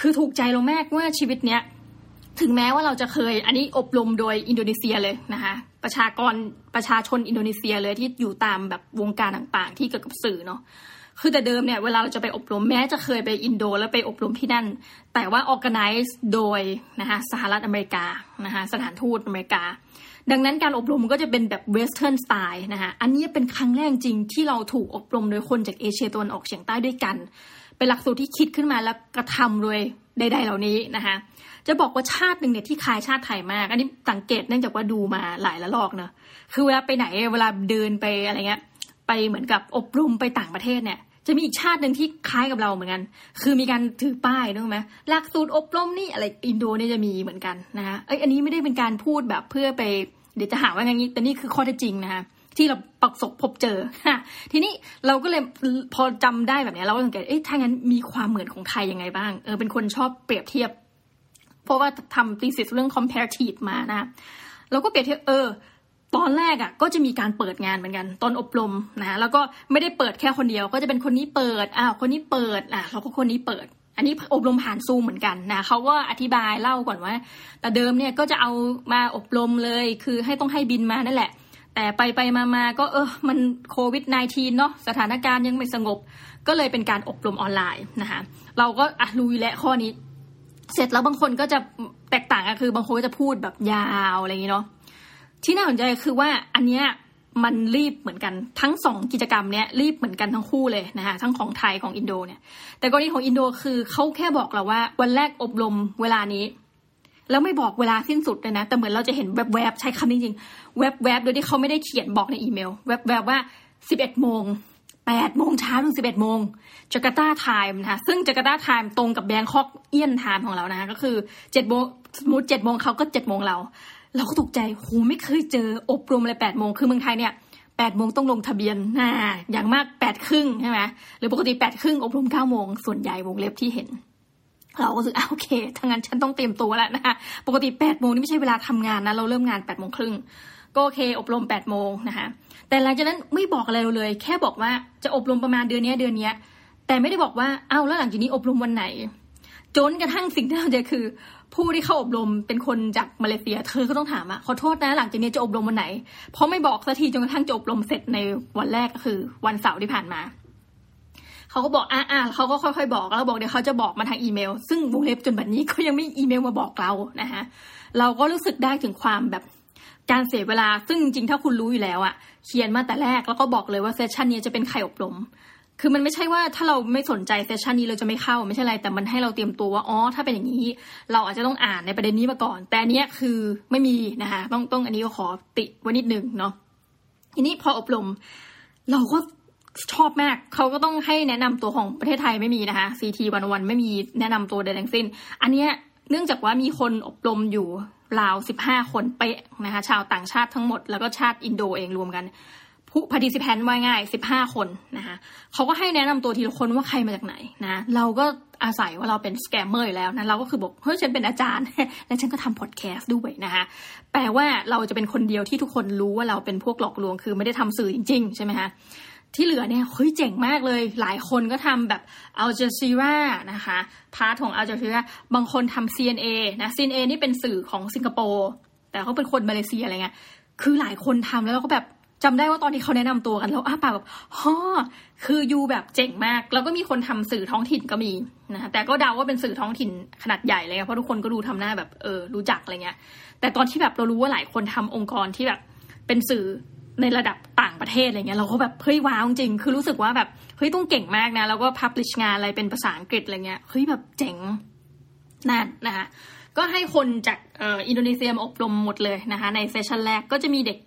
คือถูกใจเราแม่ว่าชีวิตเนี้ยถึงแม้ว่าเราจะเคย อันนี้อบรมโดยอินโดนีเซียเลยนะคะประชากรประชาชนอินโดนีเซียเลยที่อยู่ตามแบบวงการต่างๆ ที่เกี่ยวกับสื่อเนาะ คือแต่เดิมเนี่ยเวลาเราจะไปอบรมแม้จะเคยไปอินโด แล้วไปอบรมที่นั่น แต่ว่า organize โดยนะคะสหรัฐอเมริกานะคะสถานทูตอเมริกา ดังนั้นการอบรมก็จะเป็นแบบ Western style นะคะอันนี้เป็นครั้งแรกจริงที่เราถูกอบรมโดยคนจากเอเชียตะวันออกเฉียงใต้ด้วยกัน เป็นหลักสูตรที่คิดขึ้นมาแล้วกระทำโดยใดๆเหล่านี้นะคะจะบอกว่าชาติหนึ่งเนี่ยที่คล้ายชาติไทยมาก อันนี้สังเกตเนื่องจากว่าดูมาหลายระลอกเนอะคือเวลาไปไหนเวลาเดินไปอะไรเงี้ย ไปเหมือนกับอบรมไปต่างประเทศเนี่ย จะมีอีกชาติหนึ่งที่คล้ายกับเราเหมือนกัน คือมีการถือป้ายนึกไหมหลักสูตรอบรมนี่อะไรอินโดเนี่จะมีเหมือนกันนะคะเอ้ยอันนี้ไม่ได้เป็นการพูดแบบเพื่อไปเดี๋ยวจะหาว่าอย่างนี้แต่นี่คือข้อเท็จจริงนะคะที่เราประสบพบเจอ ทีนี้เราก็เลยพอจำได้แบบนี้เราก็สังเกตเอ๊ะถ้างั้นมีความเหมือนของไทยยังไงบ้าง เออเป็นคนชอบเปรียบเทียบ เพราะว่าทำตีสิทธ์เรื่อง comparative มานะเราก็เปรียบเทียบเออ ตอนแรกอะ่ะก็จะมีการเปิดงานเหมือนกันตอนอบรมนะแล้วก็ไม่ได้เปิดแค่คนเดียว ก็จะเป็นคนนี้เปิดอ้าวคนนี้เปิดอะแล้วก็คนนี้เปิด อันนี้อบรมผ่านซูมเหมือนกันนะเขาก็อธิบายเล่าก่อนว่า แต่เดิมเนี่ยก็จะเอามาอบรมเลยคือให้ต้องให้บินมานั่นแหละ แต่ไปไปมามาก็เออมันโควิด -19 เนาะสถานการณ์ยังไม่สงบ ก็เลยเป็นการอบรมออนไลน์นะคะเราก็อะรู้และข้อนี้ เสร็จแล้วบางคนก็จะแตกต่างกันคือบางคนก็จะพูดแบบยาวอะไรอย่างนี้เนาะ ที่น่าสนใจคือว่าอันเนี้ยมันรีบเหมือนกันทั้งสองกิจกรรมเนี้ยรีบเหมือนกันทั้งคู่เลยนะคะทั้งของไทยของอินโดเนี่ย แต่กรณีของอินโดคือเขาแค่บอกเราว่า วันแรกอบรมเวลานี้ แล้วไม่บอกเวลาสิ้นสุดเลยนะ แต่เหมือนเราจะเห็นแวบๆใช้คำนี้จริงแวบๆโดยที่เขาไม่ได้เขียนบอกในอีเมล แวบๆว่าสิบเอ็ดโมงแปดโมงเช้าถึงสิบเอ็ดโมง Jakarta time นะคะซึ่ง Jakarta time ตรงกับ Bangkokian time ของเรานะคะก็คือเจ็ดโมงสมมติเจ็ดโมงเขาก็เจ็ดโมงเรา เราก็ตกใจโหไม่เคยเจออบรมอะไรแปดโมงคือเมืองไทยเนี่ยแปดโมงต้องลงทะเบียนน่าอย่างมากแปดครึ่งใช่ไหมหรือปกติแปดครึ่งอบรมเก้าโมงส่วนใหญ่วงเล็บที่เห็น เราก็รู้สึกโอเคทั้งนั้นฉันต้องเตรียมตัวแล้วนะคะปกติแปดโมงนี่ไม่ใช่เวลาทำงานนะเราเริ่มงานแปดโมงครึ่งก็โอเค อบรมแปดโมงนะคะแต่หลังจากนั้นไม่บอกอะไรเราเลย แค่บอกว่าจะอบรมประมาณเดือนนี้เดือนนี้แต่ไม่ได้บอกว่าเอ้าแล้วหลังจากนี้อบรมวันไหน จนกระทั่งสิ่งที่เราเจอคือ ผู้ที่เข้าอบรมเป็นคนจากมาเลเซีย เธอก็ต้องถามอะขอโทษนะหลังจากนี้จะอบรมวันไหน เพราะไม่บอกสักทีจนกระทั่งจะอบรมเสร็จในวันแรกก็คือ วันเสาร์ที่ผ่านมาเขาก็บอกอ่าอ่าเขาก็ค่อยๆบอกแล้วบอกเดี๋ยวเขาจะบอกมาทางอีเมล ซึ่งวงเล็บจนแบบนี้ก็ยังไม่อีเมลมาบอกเรานะคะเราก็รู้สึกได้ถึงความแบบการเสียเวลา ซึ่งจริงๆถ้าคุณรู้อยู่แล้วอะเขียนมาแต่แรกแล้วก็บอกเลยว่าเซสชันนี้จะเป็นใครอบรม คือมันไม่ใช่ว่าถ้าเราไม่สนใจเซสชันนี้เราจะไม่เข้าไม่ใช่อะไร แต่มันให้เราเตรียมตัวว่าอ๋อถ้าเป็นอย่างนี้ เราอาจจะต้องอ่านในประเด็นนี้มาก่อน แต่อันนี้คือไม่มีนะคะต้องต้องอันนี้ก็ขอติไว้นิดนึงเนาะทีนี้พออบรม เราก็ชอบมาก เขาก็ต้องให้แนะนำตัวของประเทศไทยไม่มีนะคะ CT วันวันไม่มีแนะนำตัวใดทั้งสิ้น อันเนี้ยเนื่องจากว่ามีคนอบรมอยู่ราวสิบห้าคนเป๊ะนะคะ ชาวต่างชาติทั้งหมด แล้วก็ชาติอินโดเองรวมกัน ผู้ participant ว่าง่ายสิบห้าคนนะคะเขาก็ให้แนะนำตัวทีละคนว่าใครมาจากไหนนะเราก็อาศัยว่าเราเป็น scammer อยู่แล้วนะเราก็คือบอกเฮ้ยฉันเป็นอาจารย์ และฉันก็ทำพอดแคสต์ด้วยนะคะแปลว่าเราจะเป็นคนเดียวที่ทุกคนรู้ว่าเราเป็นพวกหลอกลวงคือไม่ได้ทำสื่อจริง ๆ ใช่ไหมคะที่เหลือเนี่ยเฮ้ยเจ๋งมากเลย หลายคนก็ทำแบบ Al Jazeera นะคะ part ของ Al Jazeera บางคนทำ CNA นะ CNA นี่เป็นสื่อของสิงคโปร์ แต่เขาเป็นคนมาเลเซียอะไรเงี้ยคือหลายคนทำแล้วก็แบบ จำได้ว่าตอนที่เขาแนะนำตัวกันแล้วอ้าปากแบบฮ่อคือ you แบบเจ๋งมาก แล้วก็มีคนทำสื่อท้องถิ่นก็มีนะแต่ก็เดาว่าเป็นสื่อท้องถิ่นขนาดใหญ่เลยเพราะทุกคนก็ดูทำหน้าแบบเออรู้จักอะไรเงี้ย แต่ตอนที่แบบเรารู้ว่าหลายคนทำองค์กรที่แบบเป็นสื่อในระดับต่างประเทศอะไรเงี้ยเราก็แบบเฮ้ยว้าวจริงคือรู้สึกว่าแบบเฮ้ยต้องเก่งมากนะแล้วก็พับลิชงานอะไรเป็นภาษาอังกฤษอะไรเงี้ยเฮ้ยแบบเจ๋งนั่นนะคะก็ให้คนจากอินโดนีเซียมาอบรมหมดเลยนะคะในเซสชันแรกก็จะมีเด็ก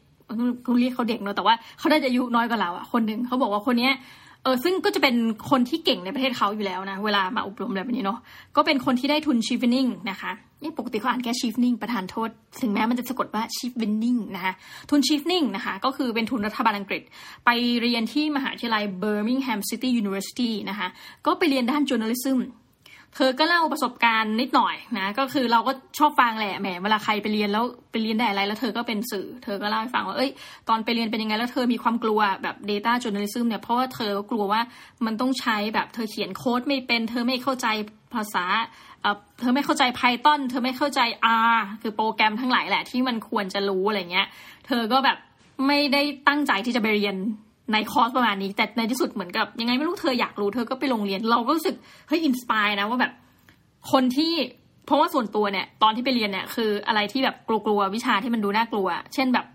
คุณเรียกเขาเด็กเนอะแต่ว่าเขาได้จะอายุน้อยกว่าเราอะคนหนึ่งเขาบอกว่าคนเนี้ยเออซึ่งก็จะเป็นคนที่เก่งในประเทศเขาอยู่แล้วนะ เวลามาอบรมแบบนี้เนาะก็เป็นคนที่ได้ทุนชีฟวินิ่งนะคะนี่ปกติเขาอ่านแค่ Chevening ประทานโทษ ถึงแม้มันจะสะกดว่าชีฟวินิ่งนะคะทุน Chevening นะคะ ก็คือเป็นทุนรัฐบาลอังกฤษ ไปเรียนที่มหาวิทยาลัย Birmingham City University นะคะ ก็ไปเรียนด้าน journalism เธอก็เล่าประสบการณ์นิดหน่อยนะก็คือเราก็ชอบฟังแหละแหมเวลาใครไปเรียนแล้วไปเรียนได้อะไร แล้วเธอก็เป็นสื่อ เธอก็เล่าให้ฟังว่าเอ้ยตอนไปเรียนเป็นยังไงแล้วเธอมีความกลัวแบบ Data Journalism เนี่ยเพราะว่าเธอกลัวว่ามันต้องใช้แบบเธอเขียนโค้ดไม่เป็น เธอไม่เข้าใจภาษาเธอไม่เข้าใจ Python เธอไม่เข้าใจ R คือโปรแกรมทั้งหลายแหละที่มันควรจะรู้อะไรเงี้ย เธอก็แบบไม่ได้ตั้งใจที่จะไปเรียน ในคอร์สประมาณนี้ แต่ในที่สุดเหมือนกับยังไงไม่รู้เธออยากรู้เธอก็ไปโรงเรียน เราก็รู้สึกเฮ้ยอินสปายนะว่าแบบ คนที่เพราะว่าส่วนตัวเนี่ย ตอนที่ไปเรียนเนี่ยคืออะไรที่แบบกลัวๆวิชาที่มันดูน่ากลัว เช่นแบบ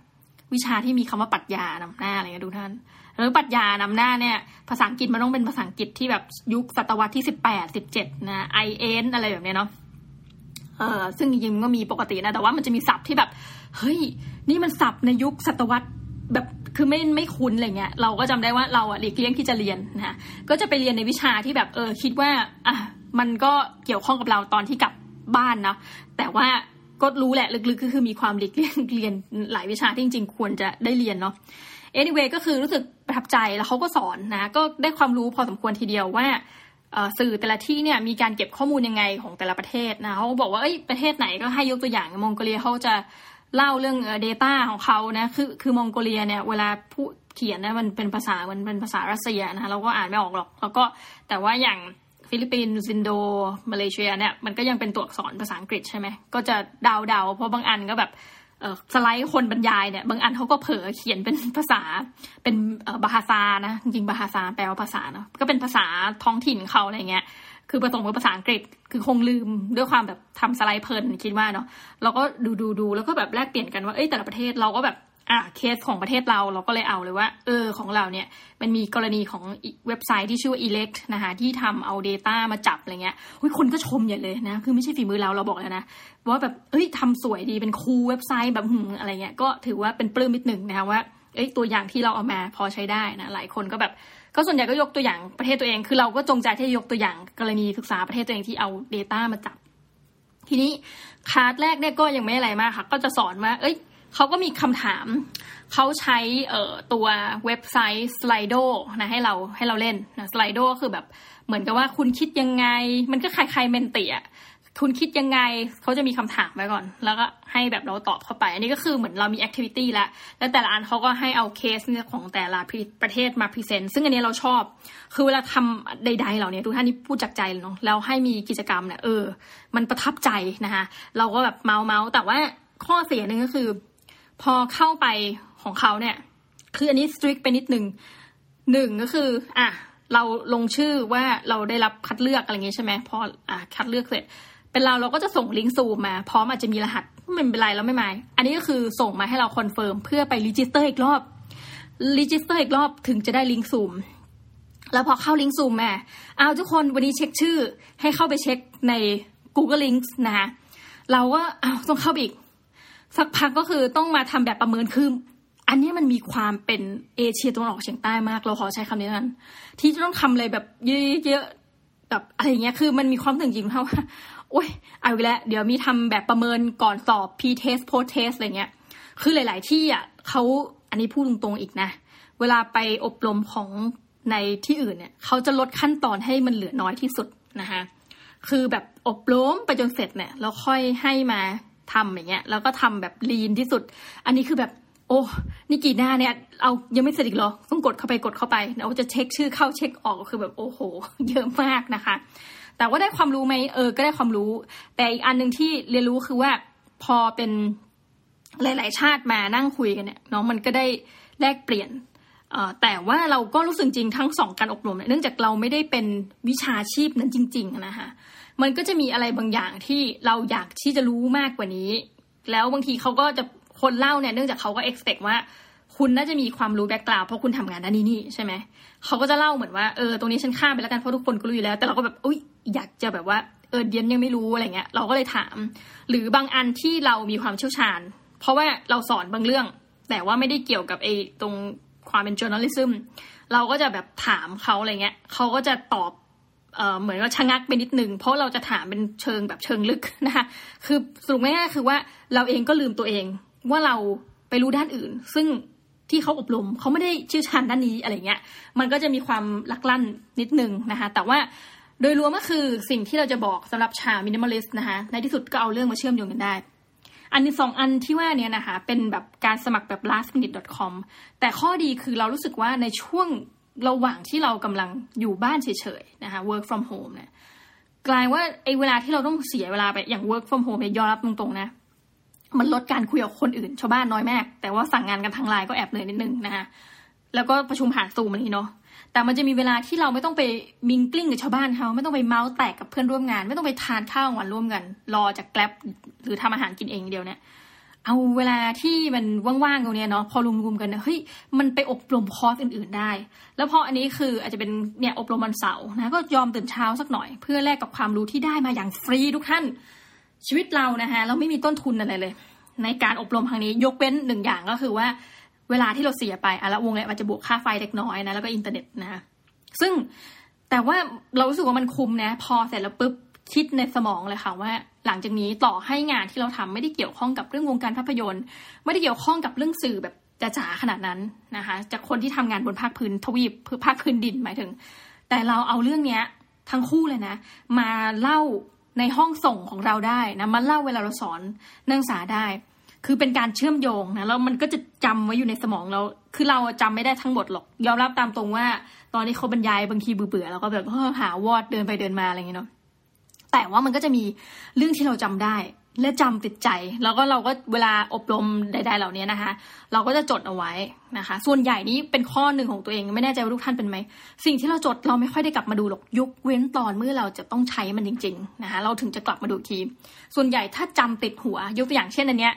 วิชาที่มีคำว่าปรัชญานำหน้าอะไรเงี้ยดูท่านหรือปรัชญานำหน้าเนี่ย ภาษาอังกฤษมันต้องเป็นภาษาอังกฤษที่แบบยุคศตวรรษที่สิบแปดสิบเจ็ดนะไอเอ็นอะไรแบบเนี้ยเนาะเออซึ่งจริงๆก็มีปกตินะ แต่ว่ามันจะมีศัพท์ที่แบบ เฮ้ย นี่มันศัพท์ในยุคศตวรรษแบบ คือไม่ไม่คุ้นอะไรเงี้ยเราก็จำได้ว่าเราอะหลีกเลี่ยงที่จะเรียนนะก็จะไปเรียนในวิชาที่แบบเออคิดว่าอะมันก็เกี่ยวข้องกับเราตอนที่กลับบ้านเนาะแต่ว่าก็รู้แหละลึกๆก็คือมีความหลีกเลี่ยงเรียนหลายวิชาที่จริงๆควรจะได้เรียนเนาะ anyway ก็คือรู้สึกประทับใจแล้วเขาก็สอนนะก็ได้ความรู้พอสมควรทีเดียวว่าสื่อแต่ละที่เนี่ยมีการเก็บข้อมูลยังไงของแต่ละประเทศนะเขาบอกว่าเอ้ยประเทศไหนก็ให้ยกตัวอย่างมองโกเลียเขาจะ เล่าเรื่อง Data ของเขานะคือคือมองโกเลียเนี่ยเวลาผู้เขียนนะมันเป็นภาษามันเป็นภาษารัสเซียนะเราก็อ่านไม่ออกหรอก แล้วก็แต่ว่าอย่างฟิลิปปินส์อินโดมาเลเซียเนี่ยมันก็ยังเป็นตัวอักษรภาษาอังกฤษใช่ไหมก็จะเดาเดาเพราะบางอันก็แบบสไลด์คนบรรยายเนี่ยบางอันเขาก็เผลอเขียนเป็นภาษาเป็นบาฮาซานะจริงบาฮาซาแปลว่าภาษาเนาะก็เป็นภาษาท้องถิ่นเขาอะไรเงี้ย คือผสมกับภาษาอังกฤษ คือคงลืมด้วยความแบบทำสไลด์เพลินคิดว่าเนาะเราก็ดูดูดูแล้วก็แบบแลกเปลี่ยนกันว่าเอ้ยแต่ละประเทศเราก็แบบอะเคสของประเทศเราเราก็เลยเอาเลยว่า เออของเราเนี่ยมันมีกรณีของเว็บไซต์ที่ชื่อว่า elect นะคะที่ทำเอา Data มาจับอะไรเงี้ยเฮ้ยคนก็ชมใหญ่เลยนะ คือไม่ใช่ฝีมือเราเราบอกแล้วนะว่าแบบเอ้ยทำสวยดีเป็นตัวเว็บไซต์แบบหึอะไรเงี้ยก็ถือว่าเป็นปลื้มนิดหนึ่งนะคะว่าเอ้ยตัวอย่างที่เราเอามาพอใช้ได้นะหลายคนก็แบบ ก็ส่วนใหญ่ก็ยกตัวอย่างประเทศตัวเอง คือเราก็จงใจที่จะยกตัวอย่างกรณีศึกษาประเทศตัวเองที่เอา Data มาจับ ทีนี้คลาสแรกเนี่ยก็ยังไม่อะไรมากค่ะ ก็จะสอนว่า เอ้ยเขาก็มีคำถาม เขาใช้เอ่อตัวเว็บไซต์ Slido นะให้เราให้เราเล่นนะ Slido ก็คือแบบเหมือนกับว่าคุณคิดยังไง มันก็คล้ายๆ Menti อะ คุณคิดยังไงเขาจะมีคำถามไว้ก่อน แล้วก็ให้แบบเราตอบเข้าไป อันนี้ก็คือเหมือนเรามี activity แล้ว แล้วแต่ละอันเขาก็ให้เอาเคสของแต่ละประเทศมา present ซึ่งอันนี้เราชอบ คือเวลาทำใด ๆ เหล่านี้ทุกท่านนี่พูดจากใจเลยเนาะแล้วให้มีกิจกรรมเนี่ยเออ มันประทับใจนะคะเราก็แบบเมาเมาแต่ว่าข้อเสียหนึ่งก็คือ พอเข้าไปของเขาเนี่ย คืออันนี้ strict ไปนิดนึงหนึ่งก็คืออะเราลงชื่อว่าเราได้รับคัดเลือกอะไรเงี้ยใช่ไหมพออะคัดเลือกเสร็จ เป็นเราเราก็จะส่งลิงก์ซูมมาพร้อมอาจจะมีรหัสไม่เป็นไรเราไม่หมายอันนี้ก็คือส่งมาให้เรา confirm เพื่อไป register อีกรอบ register อีกรอบถึงจะได้ลิงก์ซูมแล้วพอเข้าลิงก์ซูมมาเอาทุกคนวันนี้เช็คชื่อ ให้เข้าไปเช็คใน Google Links นะคะเราก็เอาต้องเข้าอีก สักพักก็คือต้องมาทำแบบประเมินคืออันนี้มันมีความเป็นเอเชียตะวันออกเฉียงใต้มาก เราขอใช้คำนี้นั้นที่จะต้องทำอะไรแบบเยอะๆแบบอะไรเงี้ยคือมันมีความถึงจริงเท่าว่า อ้ยเอาไปแล้วเดี๋ยวมีทำแบบประเมินก่อนสอบ p test post test อะไรเงี้ย คือหลาย ๆ ที่อะเขาอันนี้พูดตรงๆอีกนะ เวลาไปอบรมของในที่อื่นเนี่ยเขาจะลดขั้นตอนให้มันเหลือน้อยที่สุดนะคะคือแบบอบรมไปจนเสร็จเนี่ยแล้วค่อยให้มาทำอย่างเงี้ย แล้วก็ทำแบบลีนที่สุด อันนี้คือแบบ โอ้นี่กี่หน้าเนี่ย เอายังไม่เสร็จอีกหรอ ต้องกดเข้าไปกดเข้าไปแล้วจะเช็คชื่อเข้าเช็คออกคือแบบโอ้โห เยอะมากนะคะ แต่ว่าได้ความรู้ไหมเออ ก็ได้ความรู้ แต่อีกอันหนึ่งที่เรียนรู้คือว่าพอเป็นหลาย ๆ ชาติมานั่งคุยกันเนี่ยเนาะมันก็ได้แลกเปลี่ยนแต่ว่าเราก็รู้สึกจริงทั้งสองการอบรมเนื่องจากเราไม่ได้เป็นวิชาชีพนั้นจริง ๆ นะคะมันก็จะมีอะไรบางอย่างที่เราอยากที่จะรู้มากกว่านี้ แล้วบางทีเขาก็จะคนเล่าเนี่ยเนื่องจากเขาก็ expect ว่า คุณน่าจะมีความรู้แบ็กกราวเพราะคุณทำงานด้านนี้นี่ใช่ไหมเขาก็จะเล่าเหมือนว่าเออตรงนี้ฉันข้ามไปแล้วกันเพราะทุกคนก็รู้อยู่แล้ว แต่เราก็แบบอุ้ยอยากจะแบบว่าเออเดียนยังไม่รู้อะไรเงี้ย เราก็เลยถาม หรือบางอันที่เรามีความเชี่ยวชาญ เพราะว่าเราสอนบางเรื่อง แต่ว่าไม่ได้เกี่ยวกับไอ้ตรงความเป็น journalism เราก็จะแบบถามเขาอะไรเงี้ยเขาก็จะตอบเออเหมือนว่าชะงักไปนิดนึง เพราะเราจะถามเป็นเชิงแบบเชิงลึกนะคะคือสรุปง่ายๆคือว่าเราเองก็ลืมตัวเองว่าเราไปรู้ด้านอื่น ซึ่ง ที่เขาอบรมเขาไม่ได้ชื่อชานด้านนี้อะไรเงี้ย มันก็จะมีความลักลั่นนิดนึงนะคะ แต่ว่าโดยรวมก็คือสิ่งที่เราจะบอกสำหรับชามินิมอลิสต์นะคะ ในที่สุดก็เอาเรื่องมาเชื่อมโยงกันได้ อันที่สองอันที่ว่าเนี้นะคะ เป็นแบบการสมัครแบบ lastminute.com แต่ข้อดีคือเรารู้สึกว่าในช่วงระหว่างที่เรากำลังอยู่บ้านเฉยๆนะคะ work from home เนี่ยกลายว่าไอ้เวลาที่เราต้องเสียเวลาไปอย่าง work from home เนี่ยยอมรับตรงๆนะ มันลดการคุยกับคนอื่นชาวบ้านน้อยมาก แต่ว่าสั่งงานกันทางไลน์ก็แอบเหนื่อยนิดนึงนะคะแล้วก็ประชุมผ่านซูมนี่เนาะแต่มันจะมีเวลาที่เราไม่ต้องไปมิงกลิ้งกับชาวบ้านเขาไม่ต้องไปเมาส์แตกกับเพื่อนร่วมงาน ไม่ต้องไปทานข้าววันร่วมกัน รอจาก Grab หรือทำอาหารกินเองเดียวเนี่ยเอาเวลาที่มันว่างๆตรงนี้เนาะพอรวมๆกันเฮ้ยมันไปอบรมคอร์สอื่น ๆได้ แล้วพออันนี้คืออาจจะเป็นเนี่ยอบรมวันเสาร์นะก็ยอมตื่นเช้าสักหน่อย เพื่อแลกกับความรู้ที่ได้มาอย่างฟรีทุกท่าน ชีวิตเรานะคะเราไม่มีต้นทุนอะไรเลย ในการอบรมครั้งนี้ยกเว้นหนึ่งอย่างก็คือว่าเวลาที่เราเสียไปอะละวงเล็บอาจจะบวกค่าไฟเล็กน้อยนะแล้วก็อินเทอร์เน็ตนะคะซึ่งแต่ว่าเรารู้สึกว่ามันคุ้มนะพอเสร็จแล้วปุ๊บคิดในสมองเลยค่ะว่า หลังจากนี้ต่อให้งานที่เราทำไม่ได้เกี่ยวข้องกับเรื่องวงการภาพยนตร์ ไม่ได้เกี่ยวข้องกับเรื่องสื่อแบบจ๋าขนาดนั้นนะคะจากคนที่ทำงานบนภาคพื้นทวีปภาคพื้นดินหมายถึง แต่เราเอาเรื่องเนี้ยทั้งคู่เลยนะ มาเล่า ในห้องส่งของเราได้นะมาเล่าเวลาเราสอนนักศึกษาได้ คือเป็นการเชื่อมโยงนะแล้วมันก็จะจำไว้อยู่ในสมองเรา คือเราจำไม่ได้ทั้งหมดหรอก ยอมรับตามตรงว่า ตอนที่เขาบรรยายบางทีเบื่อๆเราก็แบบหาวอดเดินไปเดินมาอะไรอย่างเงี้ยเนาะแต่ว่ามันก็จะมีเรื่องที่เราจำได้ และจำติดใจ แล้วก็เราก็เวลาอบรมใด ๆ เหล่านี้นะคะ เราก็จะจดเอาไว้นะคะ ส่วนใหญ่นี้เป็นข้อหนึ่งของตัวเองไม่แน่ใจว่าทุกท่านเป็นไหม สิ่งที่เราจดเราไม่ค่อยได้กลับมาดูหรอกยุกเว้นตอนเมื่อเราจะต้องใช้มันจริง ๆ นะคะ เราถึงจะกลับมาดูที ส่วนใหญ่ถ้าจำติดหัวยกตัวอย่างเช่นอันเนี้ย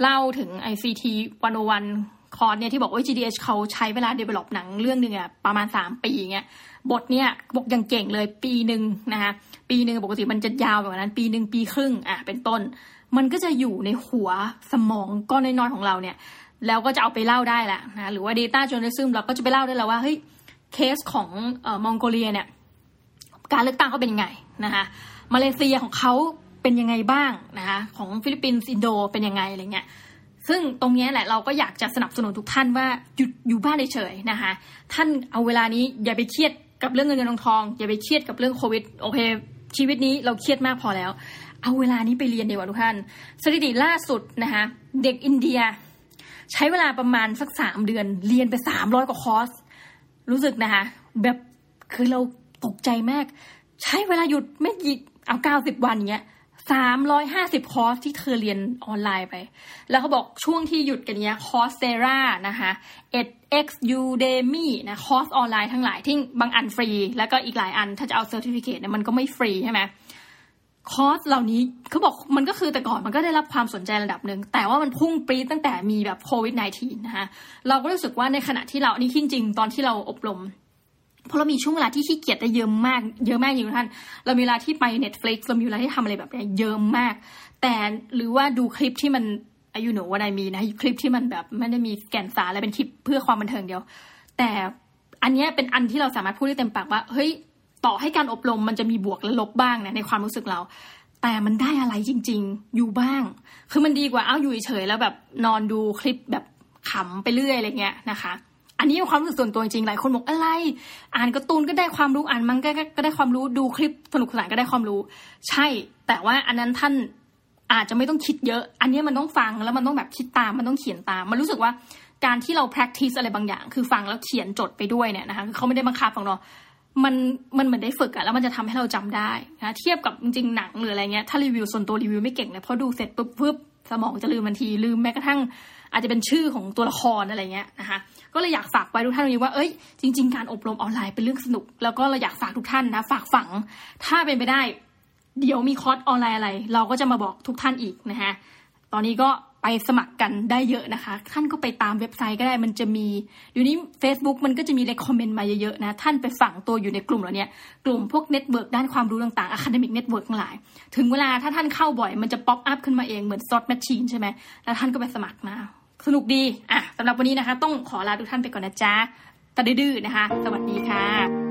เล่าถึง ICT 101คอร์สเนี่ยที่บอกว่า GDH เขาใช้เวลา develop หนังเรื่องหนึ่งอะประมาณ 3 ปีเงี้ยบทเนี่ยบอกยังเก่งเลยปีหนึ่งนะคะปีหนึ่งปกติมันจะยาวแบบนั้น ปีหนึ่งปีครึ่งอะเป็นต้น มันก็จะอยู่ในหัวสมองก้อนน้อยๆของเราเนี่ย แล้วก็จะเอาไปเล่าได้แหละนะหรือว่า Data Journalism เราก็จะไปเล่าได้แล้วว่าเฮ้ยเคสของเอ่อมองโกเลียเนี่ยการเลือกตั้งเขาเป็นยังไงนะคะมาเลเซียของเขา เป็นยังไงบ้างนะคะของฟิลิปปินส์อินโดเป็นยังไงอะไรเงี้ยซึ่งตรงนี้แหละเราก็อยากจะสนับสนุนทุกท่านว่าหยุดอยู่บ้านเฉยๆนะคะท่านเอาเวลานี้อย่าไปเครียดกับเรื่องเงินเงินทองทองอย่าไปเครียดกับเรื่องโควิดโอเคชีวิตนี้เราเครียดมากพอแล้ว เอาเวลานี้ไปเรียนดีกว่าทุกท่านสถิติล่าสุดนะคะเด็กอินเดีย ใช้เวลาประมาณสักสามเดือน เรียนไปสามร้อยกว่าคอร์สรู้สึกนะคะแบบคือเราตกใจมาก ใช้เวลาหยุดไม่กี่เอาเก้าสิบวันอย่างเงี้ย สามร้อยห้าสิบคอร์สที่เธอเรียนออนไลน์ไป แล้วเขาบอกช่วงที่หยุดกันเนี้ย Coursera นะคะเอ็ด X Udemy นะคอร์สออนไลน์ทั้งหลายที่บางอันฟรี แล้วก็อีกหลายอันถ้าจะเอา certificate เนี่ยมันก็ไม่ฟรีใช่ไหมคอร์สเหล่านี้เขาบอกมันก็คือแต่ก่อนมันก็ได้รับความสนใจระดับหนึ่ง แต่ว่ามันพุ่งปรี๊ดตั้งแต่มีแบบโควิด -19 นะคะเราก็รู้สึกว่าในขณะที่เรานี่จริงๆ ตอนที่เราอบรม เพราะเรามีช่วงเวลาที่ขี้เกียจได้เยอะมาก เยอะมากอยู่ท่าน เรามีเวลาที่ไป Netflix เรามีเวลาที่ทำอะไรแบบนี้เยอะมาก แต่หรือว่าดูคลิปที่มันอายุหนูว่าไดมีนะคลิปที่มันแบบไม่ได้มีแก่นสารอะไรเป็นคลิปเพื่อความบันเทิงเดียว แต่อันนี้เป็นอันที่เราสามารถพูดได้เต็มปากว่า เฮ้ยต่อให้การอบรมมันจะมีบวกและลบบ้างนะในความรู้สึกเรา แต่มันได้อะไรจริง ๆ อยู่บ้าง คือมันดีกว่าเอ้าอยู่เฉยแล้วแบบนอนดูคลิปแบบขำไปเรื่อยอะไรเงี้ยนะคะ อันนี้เป็นความรู้สึกส่วนตัวจริงๆหลายคนบอกอะไร อ่านการ์ตูนก็ได้ความรู้อ่านมังก็ก็ได้ความรู้ดูคลิปสนุกสนานก็ได้ความรู้ ใช่ แต่ว่าอันนั้นท่านอาจจะไม่ต้องคิดเยอะ อันนี้มันต้องฟังแล้วมันต้องแบบคิดตามมันต้องเขียนตาม มันรู้สึกว่าการที่เรา practice อะไรบางอย่าง คือฟังแล้วเขียนจดไปด้วยเนี่ยนะคะคือเขาไม่ได้บังคับของเรามันมันเหมือนได้ฝึกอะแล้วมันจะทำให้เราจำได้นะเทียบกับจริงๆหนังหรืออะไรเงี้ยถ้ารีวิวส่วนตัวรีวิวไม่เก่งเลยเพราะดูเสร็จปุ๊บปุ๊บสมองจะลืมทันทีลืมแม้กระทั่ง อาจจะเป็นชื่อของตัวละครอะไรเงี้ยนะคะก็เลยอยากฝากไว้ทุกท่านตรงนี้ว่าเอ้ยจริง ๆ การอบรมออนไลน์เป็นเรื่องสนุก แล้วก็เราอยากฝากทุกท่านนะฝากฝัง ถ้าเป็นไปได้ เดี๋ยวมีคอร์สออนไลน์อะไร เราก็จะมาบอกทุกท่านอีกนะคะตอนนี้ก็ไปสมัครกันได้เยอะนะคะ ท่านก็ไปตามเว็บไซต์ก็ได้มันจะมีอยู่นี้ Facebook มันก็จะมี recommend มาเยอะๆนะ ท่านไปฝังตัวอยู่ในกลุ่มเหล่านี้กลุ่มพวก network ด้านความรู้ต่างๆ Academic Network ทั้งหลาย ถึงเวลาถ้าท่านเข้าบ่อยมันจะ pop up ขึ้นมาเองเหมือน search machine ใช่ไหมแล้วท่านก็ไปสมัครมา สนุกดีอะสำหรับวันนี้นะคะ ต้องขอลาทุกท่านไปก่อนนะจ๊ะตะดื้อนะคะ สวัสดีค่ะ